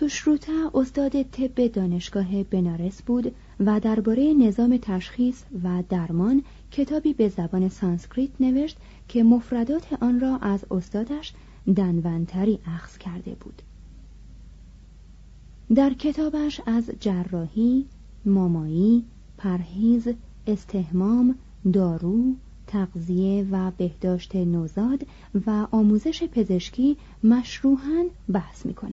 سوشروتا استاد طب دانشگاه بنارس بود و درباره نظام تشخیص و درمان کتابی به زبان سانسکریت نوشت که مفردات آن را از استادش دنونتری اخذ کرده بود در کتابش از جراحی، مامایی، پرهیز، استهمام، دارو، تغذیه و بهداشت نوزاد و آموزش پزشکی مشروحاً بحث می‌کند.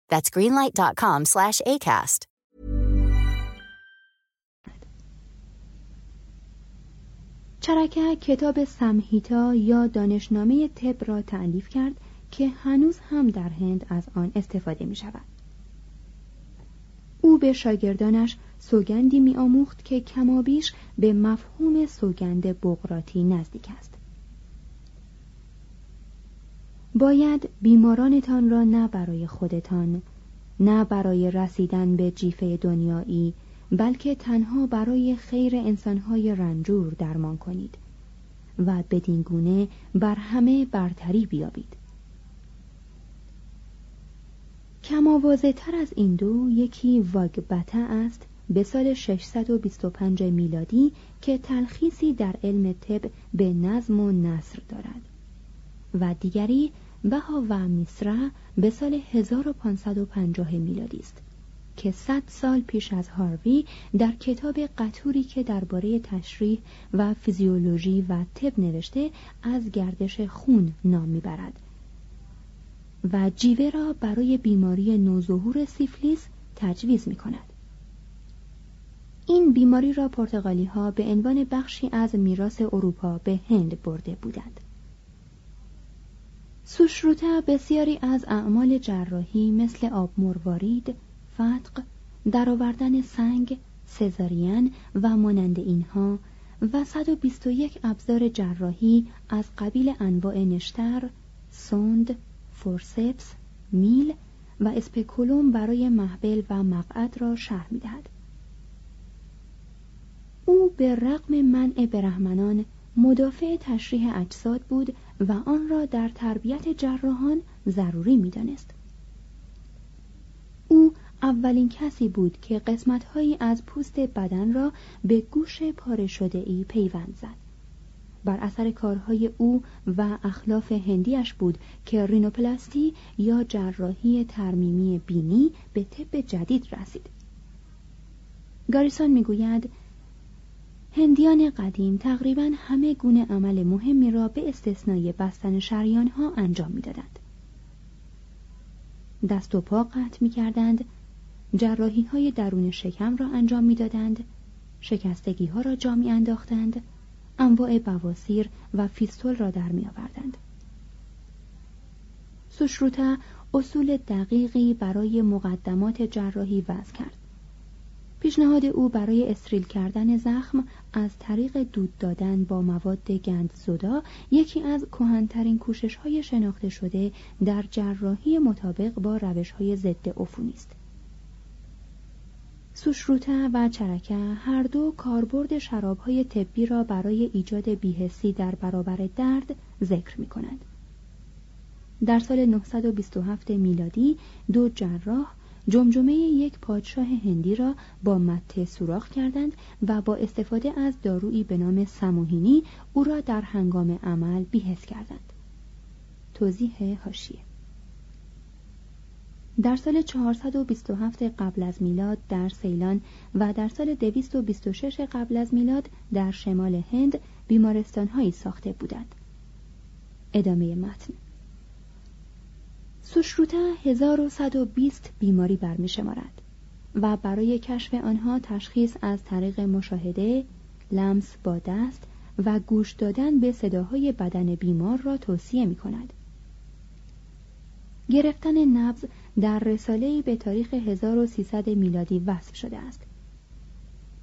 That's greenlight.com slash ACAST. چرکه کتاب سمهیتا یا دانشنامه طب را تعلیف کرد که هنوز هم در هند از آن استفاده می شود. او به شاگردانش سوگندی می آموخت که کمابیش به مفهوم سوگند بغراتی نزدیک است. باید بیمارانتان را نه برای خودتان نه برای رسیدن به جیفه دنیایی بلکه تنها برای خیر انسانهای رنجور درمان کنید و بدین گونه بر همه برتری بیابید. کماوازه تر از این دو یکی واگبته است به سال 625 میلادی که تلخیصی در علم طب به نظم و نصر دارد و دیگری بها و میسرا به سال 1550 میلادی است که 100 سال پیش از هاروی در کتاب قطوری که درباره تشریح و فیزیولوژی و طب نوشته از گردش خون نام می‌برد و جیوه را برای بیماری نوظهور سیفلیس تجویز می کند. این بیماری را پرتغالی ها به عنوان بخشی از میراث اروپا به هند برده بودند. سوشروتا بسیاری از اعمال جراحی مثل آب مروارید، فتق، درآوردن سنگ، سزارین و مانند اینها و 121 ابزار جراحی از قبیل انواع نشتر، سوند، فورسپس، میل و اسپکولوم برای محبل و مقعد را شرح می‌دهد. او به رغم منع برهمنان مدافع تشریح اجساد بود و آن را در تربیت جراحان ضروری می‌دانست. او اولین کسی بود که قسمتهایی از پوست بدن را به گوش پاره شده ای پیوند زد. بر اثر کارهای او و اخلاف هندیش بود که رینوپلاستی یا جراحی ترمیمی بینی به طب جدید رسید. گاریسون می‌گوید هندیان قدیم تقریبا همه گونه عمل مهمی را به استثنای بستن شریان ها انجام می‌دادند. دست و پا قطع می کردند، جراحی های درون شکم را انجام می‌دادند، شکستگی ها را جا می انداختند، انواع بواسیر و فیستول را در می آوردند. سوشروتا اصول دقیقی برای مقدمات جراحی وضع کرد. پیشنهاد او برای استریل کردن زخم از طریق دود دادن با مواد گند زدا یکی از کهنترین کوشش های شناخته شده در جراحی مطابق با روش های ضد عفونی است. سوشروته و چرکه هر دو کاربرد شرابهای طبی را برای ایجاد بیهسی در برابر درد ذکر می. در سال 927 میلادی دو جراح جمجمه یک پادشاه هندی را با مته سوراخ کردند و با استفاده از دارویی به نام سموهینی او را در هنگام عمل بیهس کردند. توضیح هاشیه در سال 427 قبل از میلاد در سیلان و در سال 226 قبل از میلاد در شمال هند بیمارستانهایی ساخته بودند. ادامه متن سوشروتا 1120 بیماری برمی شمارد و برای کشف آنها تشخیص از طریق مشاهده، لمس با دست و گوش دادن به صداهای بدن بیمار را توصیه می کند. گرفتن نبز در رساله‌ای به تاریخ 1300 میلادی وصف شده است.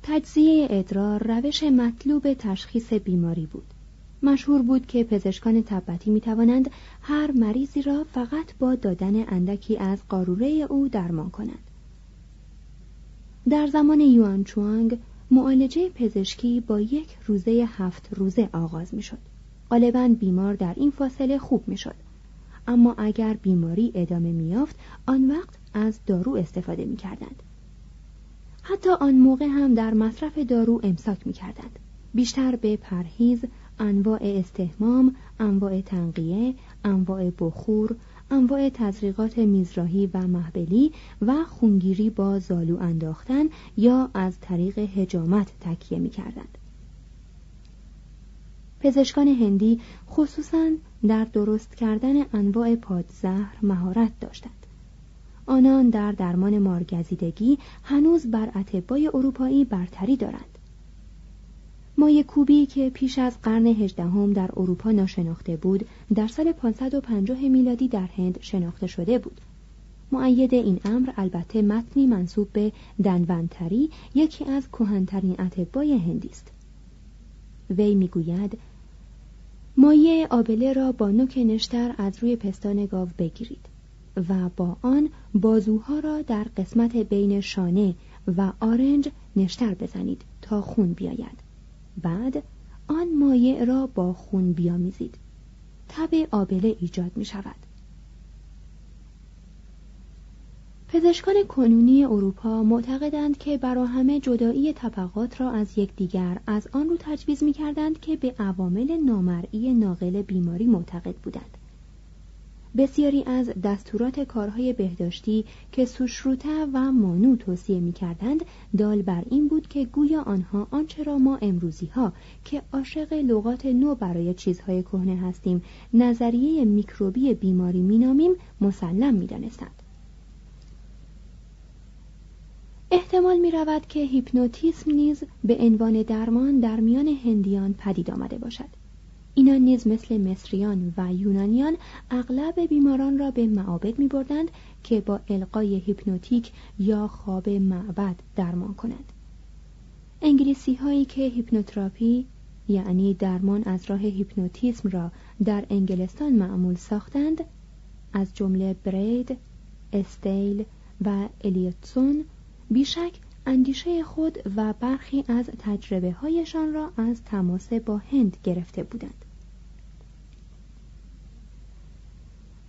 تجزیه ادرار روش مطلوب تشخیص بیماری بود. مشهور بود که پزشکان تبتی می توانند هر مریضی را فقط با دادن اندکی از قاروره او درمان کنند. در زمان یوان چوانگ معالجه پزشکی با یک روزه هفت روزه آغاز می شد. غالبا بیمار در این فاصله خوب می شد. اما اگر بیماری ادامه میافت آن وقت از دارو استفاده می کردند. حتی آن موقع هم در مصرف دارو امساک می کردند. بیشتر به پرهیز انواع استهمام، انواع تنقیه، انواع بخور، انواع تزریقات میزراهی و محبلی و خونگیری با زالو انداختن یا از طریق هجامت تکیه می کردند. پزشکان هندی خصوصا در درست کردن انواع پادزهر مهارت داشتند. آنان در درمان مارگزیدگی هنوز بر اطبای اروپایی برتری دارند. مایه کوبی که پیش از قرن هجدهم در اروپا ناشناخته بود در سال 550 میلادی در هند شناخته شده بود. معید این امر البته متنی منصوب به دنونتری یکی از کهنترین اطبای هندی است. وی می‌گوید مایه آبله را با نوک نشتر از روی پستان گاو بگیرید و با آن بازوها را در قسمت بین شانه و آرنج نشتر بزنید تا خون بیاید. بعد آن مایع را با خون بیامیزید. تب آبله ایجاد می شود. پزشکان کنونی اروپا معتقدند که برا همه جدایی طبقات را از یکدیگر از آن رو تجویز می کردند که به عوامل نامرئی ناقل بیماری معتقد بودند. بسیاری از دستورات کارهای بهداشتی که سوشروته و مانو توصیه می کردند دال بر این بود که گویا آنها آنچه را ما امروزی ها که عاشق لغات نو برای چیزهای کهنه هستیم نظریه میکروبی بیماری مینامیم مسلم می دانستند. احتمال می رود که هیپنوتیسم نیز به عنوان درمان در میان هندیان پدید آمده باشد. اینان نیز مثل مصریان و یونانیان اغلب بیماران را به معابد می بردند که با القای هیپنوتیک یا خواب معبد درمان کنند. انگلیسی هایی که هیپنوتراپی یعنی درمان از راه هیپنوتیسم را در انگلستان معمول ساختند از جمله برید، استیل و الیوتسون بیشک اندیشه خود و برخی از تجربه هایشان را از تماس با هند گرفته بودند.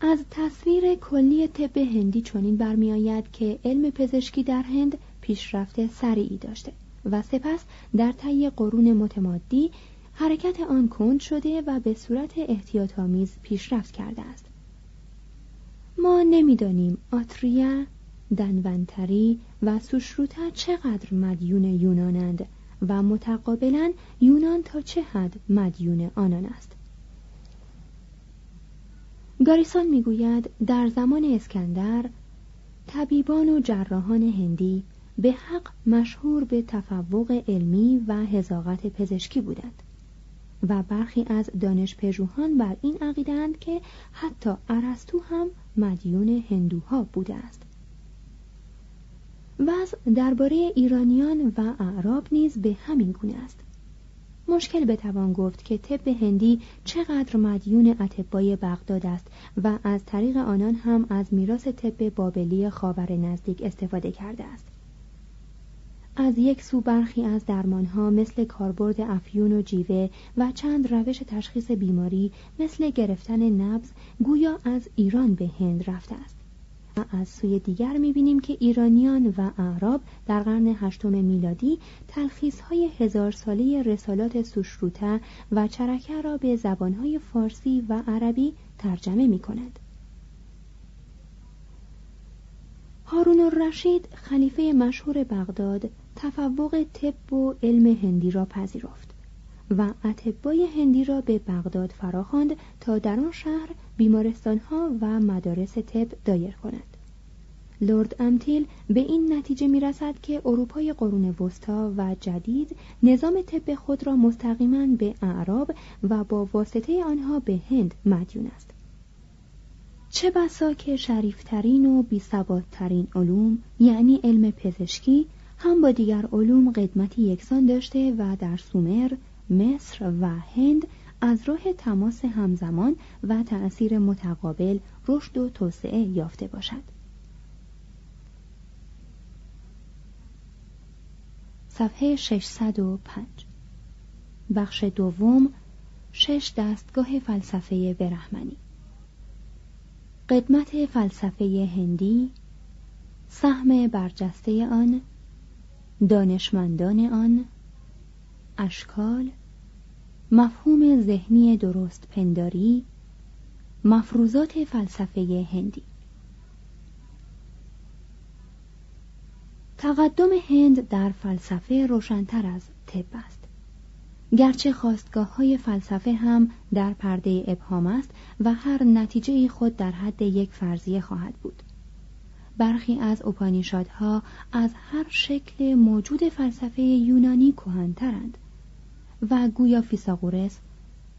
از تصویر کلی طب هندی چنین برمیآید که علم پزشکی در هند پیشرفت سریعی داشته و سپس در طی قرون متمادی حرکت آن کند شده و به صورت احتیاطآمیز پیشرفت کرده است. ما نمی‌دانیم آتریا دنونتری و سوشروتا چقدر مدیون یونانند و متقابلا یونان تا چه حد مدیون آنان است. گاریسون می‌گوید در زمان اسکندر طبیبان و جراحان هندی به حق مشهور به تفوق علمی و هزاقت پزشکی بودند و برخی از دانش پژوهان بر این عقیدند که حتی ارسطو هم مدیون هندوها بوده است. وضع درباره ایرانیان و اعراب نیز به همین گونه است. مشکل بتوان گفت که طب هندی چقدر مدیون اطبای بغداد است و از طریق آنان هم از میراث طب بابلی خاور نزدیک استفاده کرده است. از یک سو برخی از درمانها مثل کاربرد افیون و جیوه و چند روش تشخیص بیماری مثل گرفتن نبز گویا از ایران به هند رفته است. از سوی دیگر می‌بینیم که ایرانیان و اعراب در قرن هشتم میلادی تلخیص های هزار ساله رسالات سوشروته و چرکه را به زبانهای فارسی و عربی ترجمه می کند. هارون الرشید خلیفه مشهور بغداد تفوق طب و علم هندی را پذیرفت و اطبای هندی را به بغداد فراخواند تا در آن شهر بیمارستانها و مدارس طب دایر کند. لرد امتیل به این نتیجه می رسد که اروپای قرون وسطا و جدید نظام طب خود را مستقیما به اعراب و با واسطه آنها به هند مدیون است. چه بسا که شریفترین و بیثباتترین علوم یعنی علم پزشکی هم با دیگر علوم قدمتی یکسان داشته و در سومر، مصر و هند از راه تماس همزمان و تأثیر متقابل رشد و توسعه یافته باشد. صفحه 605 بخش دوم شش دستگاه فلسفه برهمنی قدمت فلسفه هندی سهم برجسته آن دانشمندان آن اشکال مفهوم ذهنی درست پنداری مفروضات فلسفه هندی. تقدم هند در فلسفه روشنتر از طب است. گرچه خواستگاه های فلسفه هم در پرده ابهام است و هر نتیجه خود در حد یک فرضیه خواهد بود. برخی از اپانیشادها از هر شکل موجود فلسفه یونانی کهنترند. و گویا فیساغورس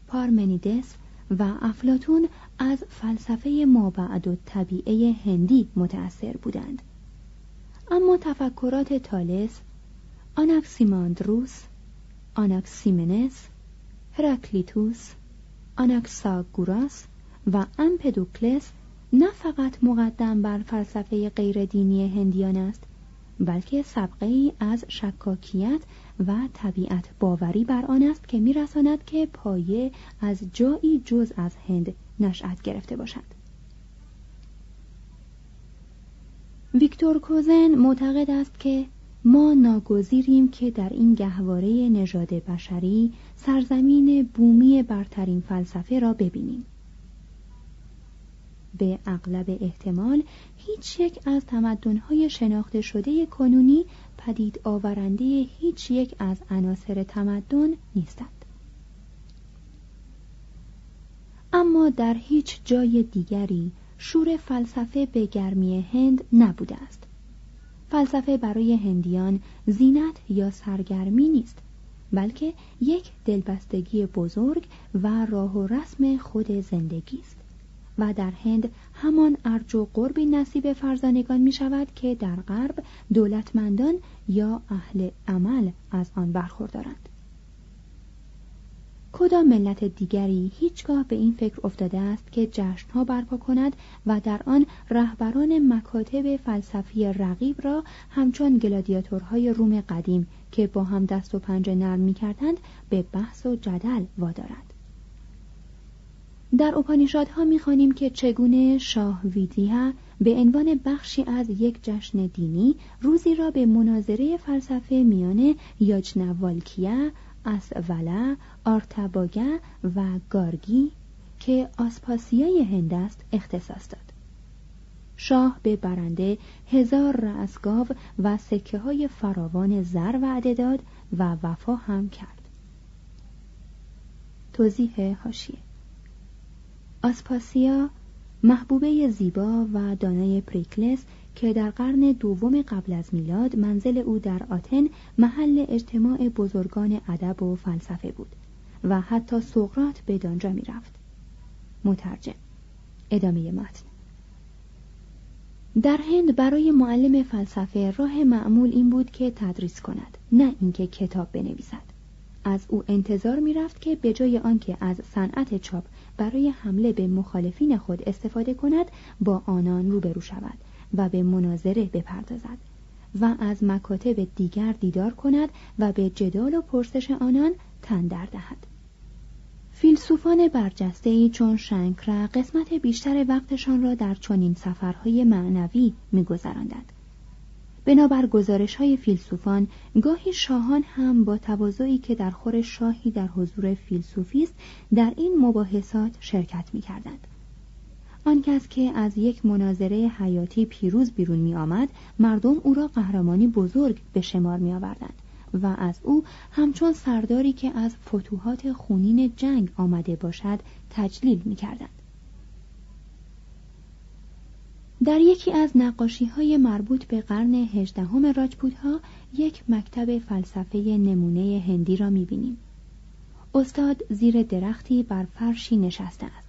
پارمنیدس و افلاتون از فلسفه مابعدالطبیعه هندی متأثر بودند. اما تفکرات تالس آناکسیماندروس آناکسیمنس هراکلیتوس آناکساگوراس و امپدوکلس نه فقط مقدم بر فلسفه غیر دینی هندیان است بلکه سبقه ای از شکاکیت و طبیعت باوری بر آن است که میرساند که پایه از جایی جز از هند نشأت گرفته باشد. ویکتور کوزن معتقد است که ما ناگزیریم که در این گهواره نژاد بشری سرزمین بومی برترین فلسفه را ببینیم. به اغلب احتمال هیچ یک از تمدن‌های شناخته شده کنونی پدید آورنده هیچ یک از عناصر تمدن نیستند. اما در هیچ جای دیگری شور فلسفه به گرمی هند نبوده است. فلسفه برای هندیان زینت یا سرگرمی نیست بلکه یک دلبستگی بزرگ و راه و رسم خود زندگی است. و در هند همان ارج و قربی نصیب فرزانگان می شود که در غرب دولتمندان یا اهل عمل از آن برخوردارند. کدام ملت دیگری هیچگاه به این فکر افتاده است که جشنها برپا کند و در آن رهبران مکاتب فلسفی رقیب را همچون گلادیاتورهای روم قدیم که با هم دست و پنجه نرم می‌کردند به بحث و جدل وادارد در اپانیشادها می‌خوانیم که چگونه شاه ویدیه به عنوان بخشی از یک جشن دینی روزی را به مناظره فلسفه میان یاجنوالکیه اسوله آرتباگه و گارگی که آسپاسیای هند است اختصاص داد. شاه به برنده هزار رأس گاو و سکه های فراوان زر وعده داد و وفا هم کرد. توضیح هاشیه آسپاسیا محبوبه زیبا و دانای پریکلس که در قرن دوم قبل از میلاد منزل او در آتن محل اجتماع بزرگان ادب و فلسفه بود و حتی سقراط به دانجا می رفت. مترجم. ادامه متن. در هند برای معلم فلسفه راه معمول این بود که تدریس کند نه اینکه کتاب بنویسد. از او انتظار می رفت که به جای آنکه از صنعت چاپ برای حمله به مخالفین خود استفاده کند با آنان روبرو شود و به مناظره بپردازد و از مکاتب دیگر دیدار کند و به جدال و پرسش آنان تندر دهد. فیلسوفان برجسته چون شنکره قسمت بیشتر وقتشان را در چنین سفرهای معنوی میگذراندند. بنابر گزارش های فیلسوفان گاهی شاهان هم با تواضعی که در خور شاهی در حضور فیلسوفی است در این مباحثات شرکت می کردند. آن کس که از یک مناظره حیاتی پیروز بیرون می آمد مردم او را قهرمانی بزرگ به شمار می آوردند و از او همچون سرداری که از فتوحات خونین جنگ آمده باشد تجلیل می کردند. در یکی از نقاشی های مربوط به قرن هجدهم راجپوت ها یک مکتب فلسفه نمونه هندی را می بینیم. استاد زیر درختی بر فرشی نشسته است.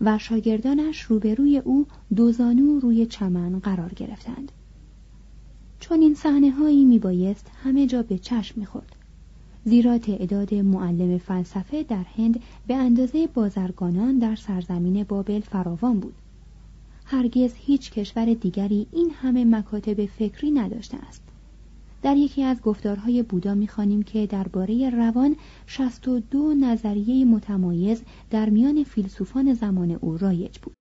و شاگردانش روبروی او دوزانو روی چمن قرار گرفتند چون این صحنه هایی می بایست همه جا به چشم می خورد. زیرا تعداد معلم فلسفه در هند به اندازه بازرگانان در سرزمین بابل فراوان بود هرگز هیچ کشور دیگری این همه مکاتب فکری نداشته است در یکی از گفتارهای بودا می‌خوانیم که درباره روان 62 نظریه متمایز در میان فیلسوفان زمان او رایج بود.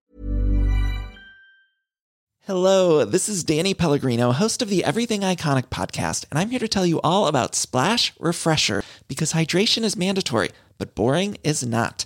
Hello, this is Danny Pellegrino, host of the Everything Iconic podcast, and I'm here to tell you all about Splash Refresher because hydration is mandatory, but boring is not.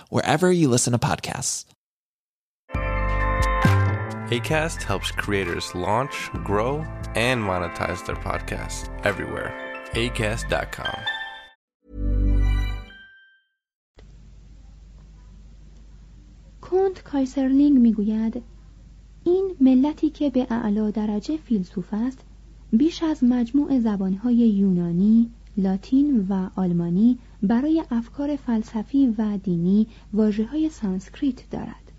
wherever you listen to podcasts. ACAST helps creators launch, grow, and monetize their podcasts everywhere. ACAST.com. کنت کایسرلینگ میگوید این ملتی که به اعلا درجه فیلسوف است بیش از مجموع زبانهای یونانی، لاتین و آلمانی برای افکار فلسفی و دینی واژه های سانسکریت دارد.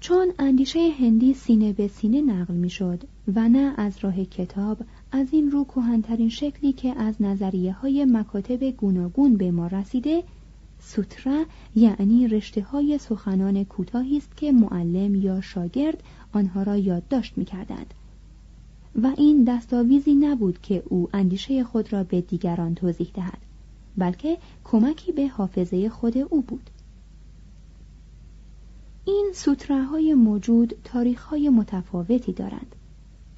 چون اندیشه هندی سینه به سینه نقل می‌شد و نه از راه کتاب از این رو کهنترین شکلی که از نظریه های مکاتب گوناگون به ما رسیده سوترا یعنی رشته های سخنان کوتاهی است که معلم یا شاگرد آنها را یادداشت می کردند. و این دستاویزی نبود که او اندیشه خود را به دیگران توضیح دهد بلکه کمکی به حافظه خود او بود این سوتراهای موجود تاریخهای متفاوتی دارند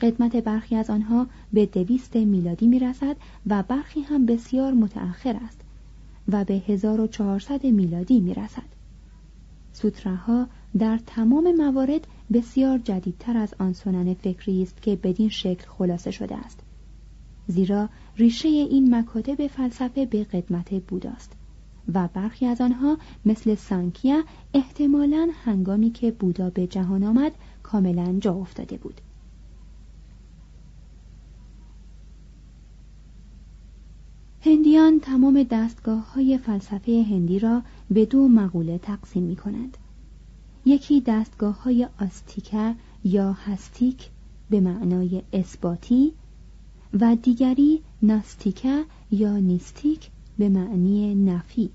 قدمت برخی از آنها به دویست میلادی می رسد و برخی هم بسیار متأخر است و به 1400 میلادی می رسد. در تمام موارد بسیار جدیدتر از آن سنن فکری است که بدین شکل خلاصه شده است زیرا ریشه این مکاتب فلسفه به قدمت بوداست و برخی از آنها مثل سانکیا احتمالا هنگامی که بودا به جهان آمد کاملا جا افتاده بود هندیان تمام دستگاه های فلسفه هندی را به دو مقوله تقسیم می کنند. یکی دستگاه های آستیکه یا هستیک به معنای اثباتی و دیگری ناستیکه یا نیستیک به معنی نفی.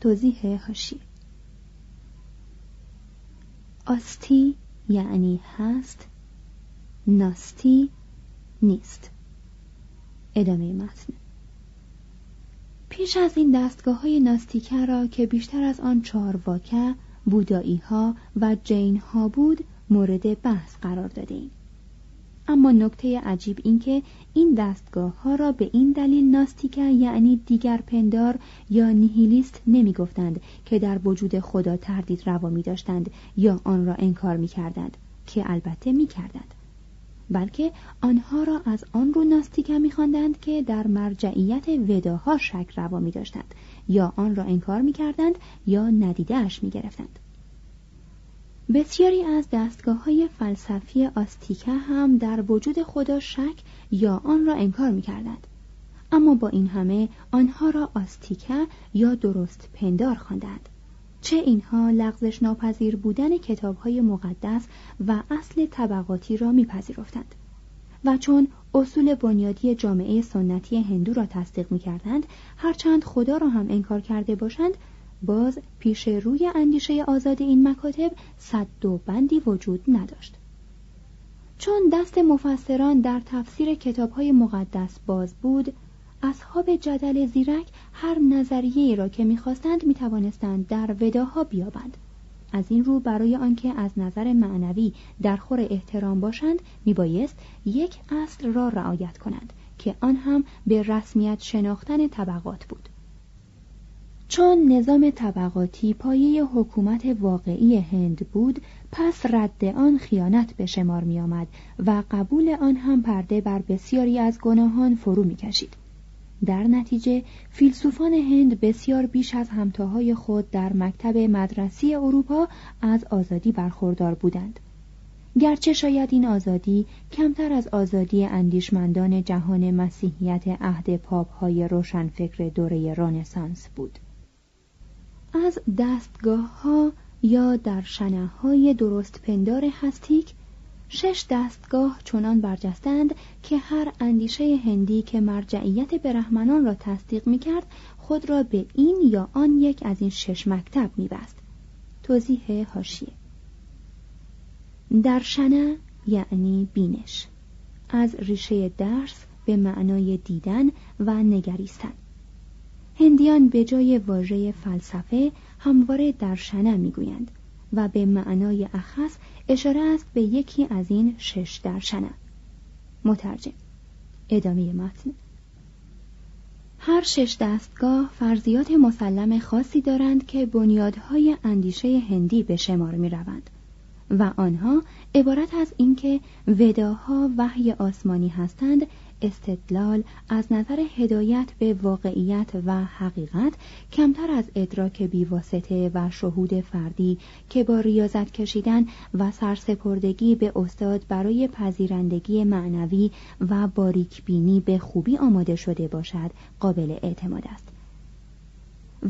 توضیح هاشی. آستی یعنی هست ناستی نیست. ادامه متن. پیش از این دستگاه های ناستیکه را که بیشتر از آن چارواکه بودایی ها و جین ها بود مورد بحث قرار دادیم. اما نکته عجیب این که این دستگاه ها را به این دلیل ناستیکه یعنی دیگر پندار یا نیهیلیست نمی گفتند که در وجود خدا تردید روا می داشتند یا آن را انکار می کردند که البته می کردند بلکه آنها را از آن رو ناستیکه میخواندند که در مرجعیت وداها شک روا می داشتند یا آن را انکار می کردند یا ندیدهش می گرفتند. بسیاری از دستگاه های فلسفی آستیکه هم در وجود خدا شک یا آن را انکار می کردند. اما با این همه آنها را آستیکه یا درست پندار خواندند. چه اینها لغزش ناپذیر بودن کتاب های مقدس و اصل طبقاتی را میپذیرفتند و چون اصول بنیادی جامعه سنتی هندو را تصدیق می کردند هرچند خدا را هم انکار کرده باشند باز پیش روی اندیشه آزاد این مکاتب صد و بندی وجود نداشت. چون دست مفسران در تفسیر کتاب های مقدس باز بود اصحاب جدل زیرک هر نظریه را که می‌خواستند می‌توانستند در وداها بیابند از این رو برای آنکه از نظر معنوی در خور احترام باشند میبایست یک اصل را رعایت کنند که آن هم به رسمیت شناختن طبقات بود چون نظام طبقاتی پایه حکومت واقعی هند بود پس رد آن خیانت به شمار می آمد و قبول آن هم پرده بر بسیاری از گناهان فرو می کشید. در نتیجه فیلسوفان هند بسیار بیش از همتاهای خود در مکتب مدرسی اروپا از آزادی برخوردار بودند. گرچه شاید این آزادی کمتر از آزادی اندیشمندان جهان مسیحیت عهد پاپ های روشنفکر دوره رانسانس بود. از دستگاه ها یا در شنه های درست پندار هستیک شش دستگاه چنان برجستند که هر اندیشه هندی که مرجعیت برهمنان را تصدیق می کرد خود را به این یا آن یک از این شش مکتب می بست. توضیح هاشیه درشنه یعنی بینش. از ریشه درس به معنای دیدن و نگریستن. هندیان به جای واژه فلسفه همواره درشنه می‌گویند و به معنای اخص اشاره است به یکی از این شش درشنه. مترجم. ادامه متن. هر شش دستگاه فرضیات مسلم خاصی دارند که بنیادهای اندیشه هندی به شمار می روند و آنها عبارت از اینکه وداها وحی آسمانی هستند استدلال از نظر هدایت به واقعیت و حقیقت کمتر از ادراک بیواسطه و شهود فردی که با ریاضت کشیدن و سرسپردگی به استاد برای پذیرندگی معنوی و باریکبینی به خوبی آماده شده باشد قابل اعتماد است.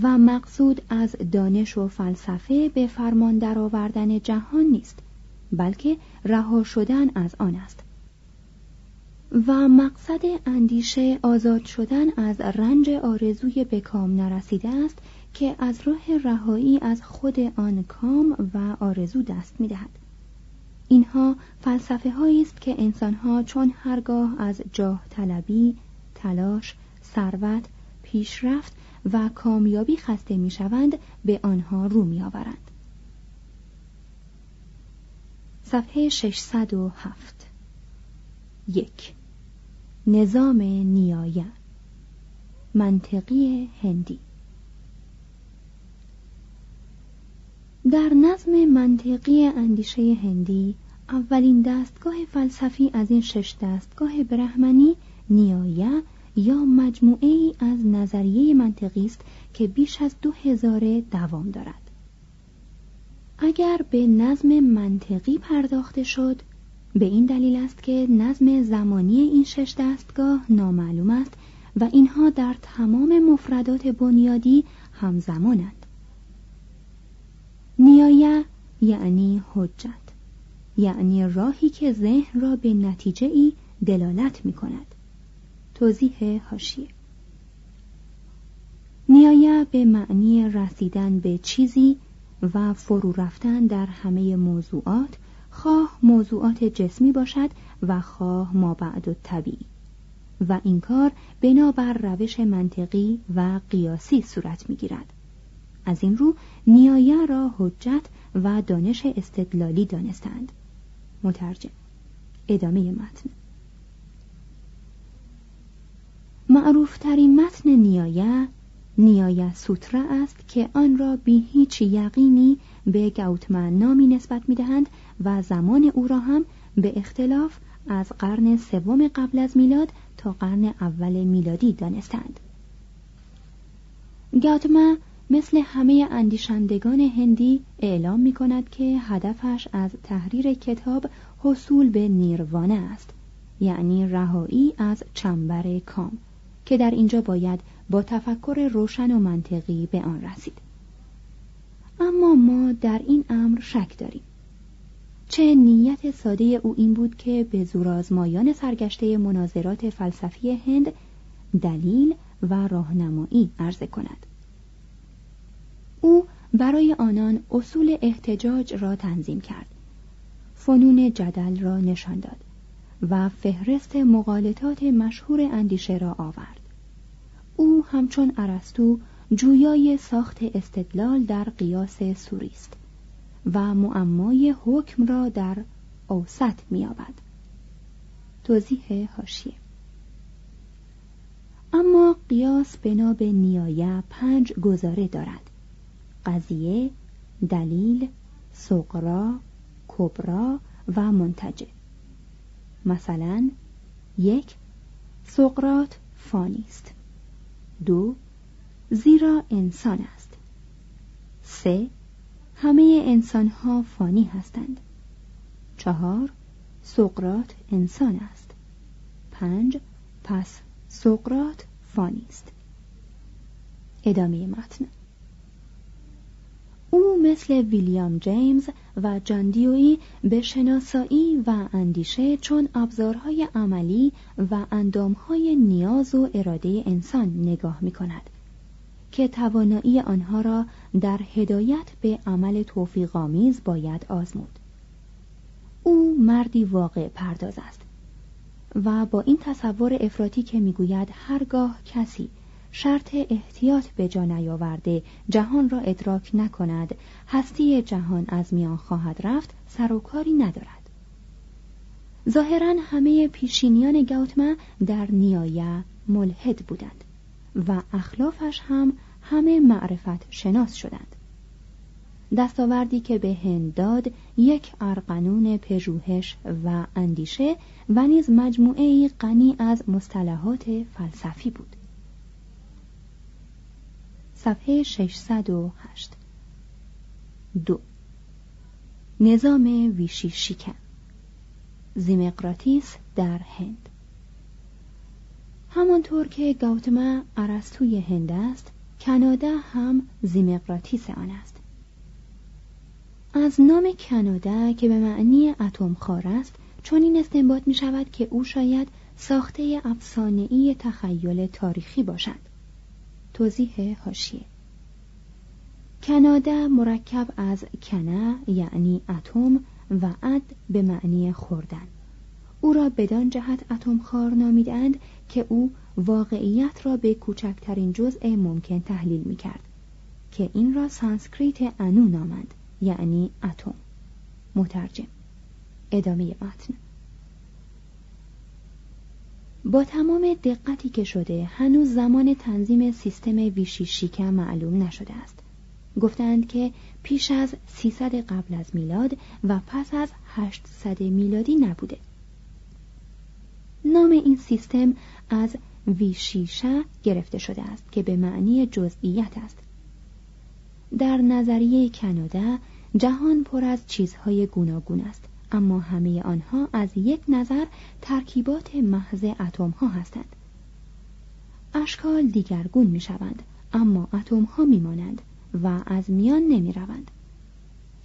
و مقصود از دانش و فلسفه به فرمان درآوردن جهان نیست بلکه رها شدن از آن است. و مقصد اندیشه آزاد شدن از رنج آرزوی به کام نرسیده است که از راه رهایی از خود آن کام و آرزو دست می‌دهد. اینها فلسفه هایی است که انسانها چون هرگاه از جاه طلبی، تلاش، ثروت، پیشرفت و کامیابی خسته می‌شوند به آنها رو میآورند. صفحه 607 یک. نظام نیایه. منطقی هندی. در نظم منطقی اندیشه هندی اولین دستگاه فلسفی از این شش دستگاه برهمنی نیایه یا مجموعه ای از نظریه منطقی است که بیش از دو هزاره دوام دارد. اگر به نظم منطقی پرداخته شد به این دلیل است که نظم زمانی این شش دستگاه نامعلوم است و اینها در تمام مفردات بنیادی همزمانند. نیایه یعنی حجت یعنی راهی که ذهن را به نتیجه ای دلالت می کند توضیح هاشیه نیایه به معنی رسیدن به چیزی و فرو رفتن در همه موضوعات خواه موضوعات جسمی باشد و خواه ما بعد و طبیعی. و این کار بنابر روش منطقی و قیاسی صورت می گیرد. از این رو نیایه را حجت و دانش استدلالی دانستند. مترجم ادامه متن. معروفترین متن نیایه نیایه سوترا است که آن را بی هیچ یقینی به گوتمن نامی نسبت می‌دهند و زمان او را هم به اختلاف از قرن سوم قبل از میلاد تا قرن اول میلادی دانستند. گاتما مثل همه اندیشندگان هندی اعلام می کند که هدفش از تحریر کتاب حصول به نیروانه است یعنی رهایی از چنبر کام که در اینجا باید با تفکر روشن و منطقی به آن رسید. اما ما در این امر شک داریم. چه نیت ساده او این بود که به زورآزمایان سرگشته مناظرات فلسفی هند دلیل و راهنمایی عرضه کند. او برای آنان اصول احتجاج را تنظیم کرد. فنون جدل را نشان داد و فهرست مقالطات مشهور اندیشه را آورد. او همچون ارسطو جویای ساخت استدلال در قیاس سوری است و معمای حکم را در اوسط میابد توضیح هاشیه اما قیاس بنا به نیایه پنج گزاره دارد. قضیه دلیل سقرا کبرا و منتجه مثلا یک سقرات فانی است. دو زیرا انسان است. سه همه انسان ها فانی هستند. چهار سقرات انسان است. پنج پس سقرات فانی است. ادامه متن. او مثل ویلیام جیمز و جاندیوی به شناسایی و اندیشه چون ابزارهای عملی و اندامهای نیاز و اراده انسان نگاه می کند که توانایی آنها را در هدایت به عمل توفیقآمیز باید آزمود. او مردی واقع پرداز است و با این تصور افراطی که می‌گوید هرگاه کسی شرط احتیاط به جا نیاورده جهان را ادراک نکند هستی جهان از میان خواهد رفت سر و کاری ندارد. ظاهرا همه پیشینیان گوتما در نیایه ملحد بودند. و اخلافش هم همه معرفت شناس شدند. دستاوردی که به هند داد یک ارقنون پژوهش و اندیشه و نیز مجموعه غنی از مصطلحات فلسفی بود. صفحه 608 دو. نظام ویشی شیکن زیمقراتیس در هند. همانطور که گاوتما ارسطوی هند است کانادا هم زیمقراتیس آن است. از نام کانادا که به معنی اتم خار است چون این استنباط می شود که او شاید ساخته ای تخیل تاریخی باشد. توضیح هاشیه کانادا مرکب از کنه یعنی اتم و اد به معنی خوردن. او را بدان جهت اتم خار نامیدند که او واقعیت را به کوچکترین جزء ممکن تحلیل می کرد که این را سانسکریت انو نامند یعنی اتم. مترجم. ادامه متن. با تمام دقتی که شده هنوز زمان تنظیم سیستم ویشیشیکا معلوم نشده است. گفتند که پیش از 300 قبل از میلاد و پس از 800 میلادی نبوده. نام این سیستم از ویشیشا گرفته شده است که به معنی جزئیت است. در نظریه کانادا جهان پر از چیزهای گوناگون است اما همه آنها از یک نظر ترکیبات محض اتم ها هستند. اشکال دیگرگون می شوند اما اتم ها می مانند و از میان نمی روند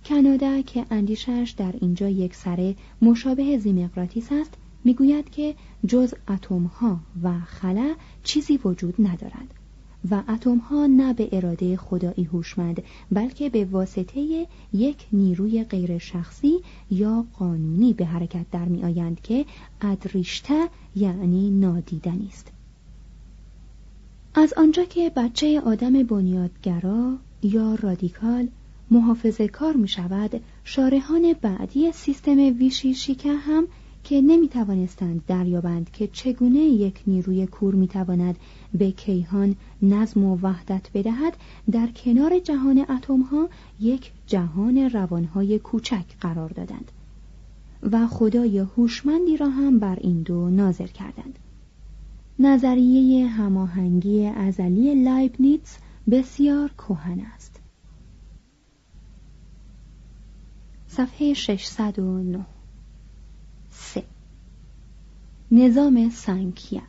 کانادا که اندیشش در اینجا یک سره مشابه زیمقراتیس است می‌گوید که جز اتم ها و خلا چیزی وجود ندارد و اتم ها نه به اراده خدایی هوشمند بلکه به واسطه یک نیروی غیر شخصی یا قانونی به حرکت در می آیند که ادریشته یعنی نادیدنی است از آنجا که بچه آدم بنیادگرا یا رادیکال محافظه کار می شود شارحان بعدی سیستم ویشی شیکه هم که نمی توانستند دریابند که چگونه یک نیروی کور می تواند به کیهان نظم و وحدت بدهد در کنار جهان اتم ها یک جهان روانهای کوچک قرار دادند و خدای هوشمندی را هم بر این دو ناظر کردند نظریه هماهنگی ازلی لایبنیتس بسیار کهن است صفحه 609 3. نظام سانکیا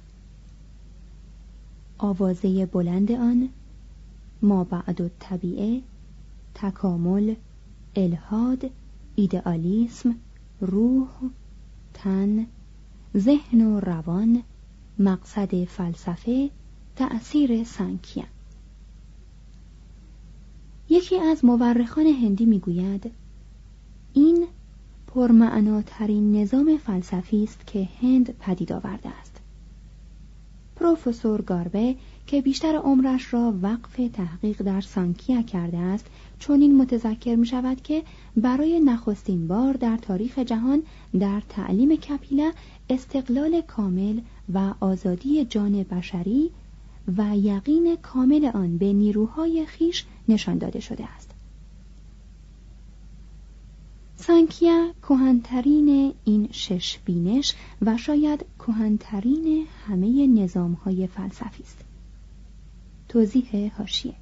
آوازه بلند آن ما بعد طبیعه تکامل الهاد ایدئالیسم روح تن ذهن و روان مقصد فلسفه تأثیر سانکیا یکی از مورخان هندی می‌گوید پرمعناترین نظام فلسفی است که هند پدید آورده است. پروفسور گاربه که بیشتر عمرش را وقف تحقیق در سانکیا کرده است چون این متذکر می شود که برای نخستین بار در تاریخ جهان در تعلیم کپیلا استقلال کامل و آزادی جان بشری و یقین کامل آن به نیروهای خیش نشان داده شده است. سانکیا کهنترین این شش بینش و شاید کهنترین همه نظام های فلسفی است. توضیح هاشیه.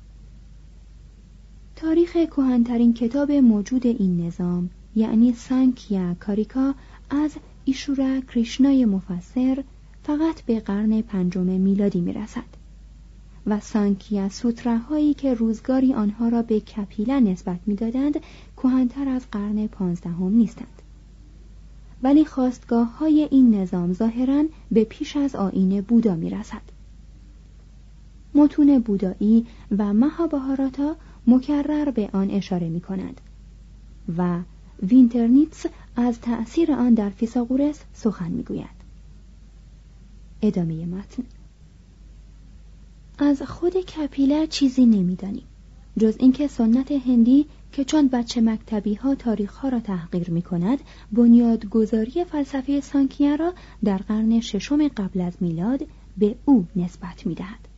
تاریخ کهنترین کتاب موجود این نظام یعنی سانکیا کاریکا از ایشورا کریشنای مفسر فقط به قرن پنجم میلادی می‌رسد. و سانکیا سوتراهایی که روزگاری آنها را به کپیلا نسبت می‌دادند کهنتر از قرن پانزدهم نیستند ولی خواستگاه های این نظام ظاهرا به پیش از آین بودا می رسد. متون بودایی و مهابهاراتا مکرر به آن اشاره می کند و وینترنیتس از تأثیر آن در فیساغورس سخن می گوید. ادامه متن از خود کپیله چیزی نمی‌دانیم جز اینکه سنت هندی که چون بچه مکتبی ها تاریخ ها را تحقیر می کند بنیادگذاری فلسفه سانکیا را در قرن ششم قبل از میلاد به او نسبت می دهد.